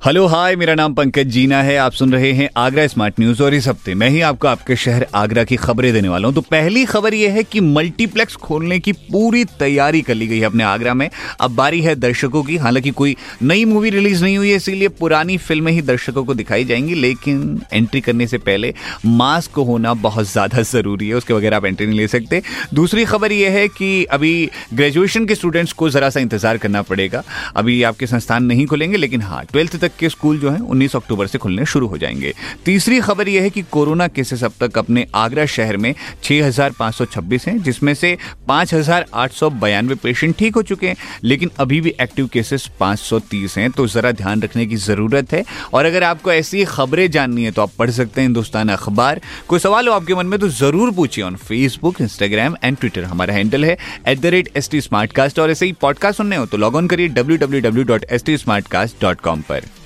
hello, hi, मेरा नाम पंकज जीना है। आप सुन रहे हैं आगरा स्मार्ट न्यूज़ और इस हफ़्ते मैं ही आपको आपके शहर आगरा की खबरें देने वाला हूँ। तो पहली खबर यह है कि मल्टीप्लेक्स खोलने की पूरी तैयारी कर ली गई है अपने आगरा में। अब बारी है दर्शकों की। हालाँकि कोई नई मूवी रिलीज़ नहीं हुई है, इसीलिए पुरानी फ़िल्में ही दर्शकों को दिखाई जाएँगी, लेकिन एंट्री करने से पहले मास्क होना बहुत ज़्यादा ज़रूरी है। उसके बगैर आप एंट्री नहीं ले सकते। दूसरी खबर यह है कि अभी ग्रेजुएशन के स्टूडेंट्स को जरा सा इंतज़ार करना पड़ेगा। अभी आपके संस्थान नहीं खुलेंगे, लेकिन हाँ ट्वेल्थ तक के स्कूल जो है 19 अक्टूबर से खुलने शुरू हो जाएँगे। तीसरी खबर यह है कि कोरोना केसेस अब तक अपने आगरा शहर में 6,526 हैं जिसमें से पाँच पेशेंट ठीक हो चुके हैं लेकिन अभी भी एक्टिव केसेस 530 हैं तो जरा ध्यान रखने की ज़रूरत है। और अगर आपको ऐसी खबरें जाननी है तो आप पढ़ सकते हैं हिंदुस्तान अखबार। कोई सवाल हो आपके मन में तो ज़रूर पूछिए on Facebook Instagram and Twitter हमारा हैंडल है at the rate S T और ऐसे ही पॉडकास्ट सुनने हो तो लॉग ऑन करिए W W W dot S T पर।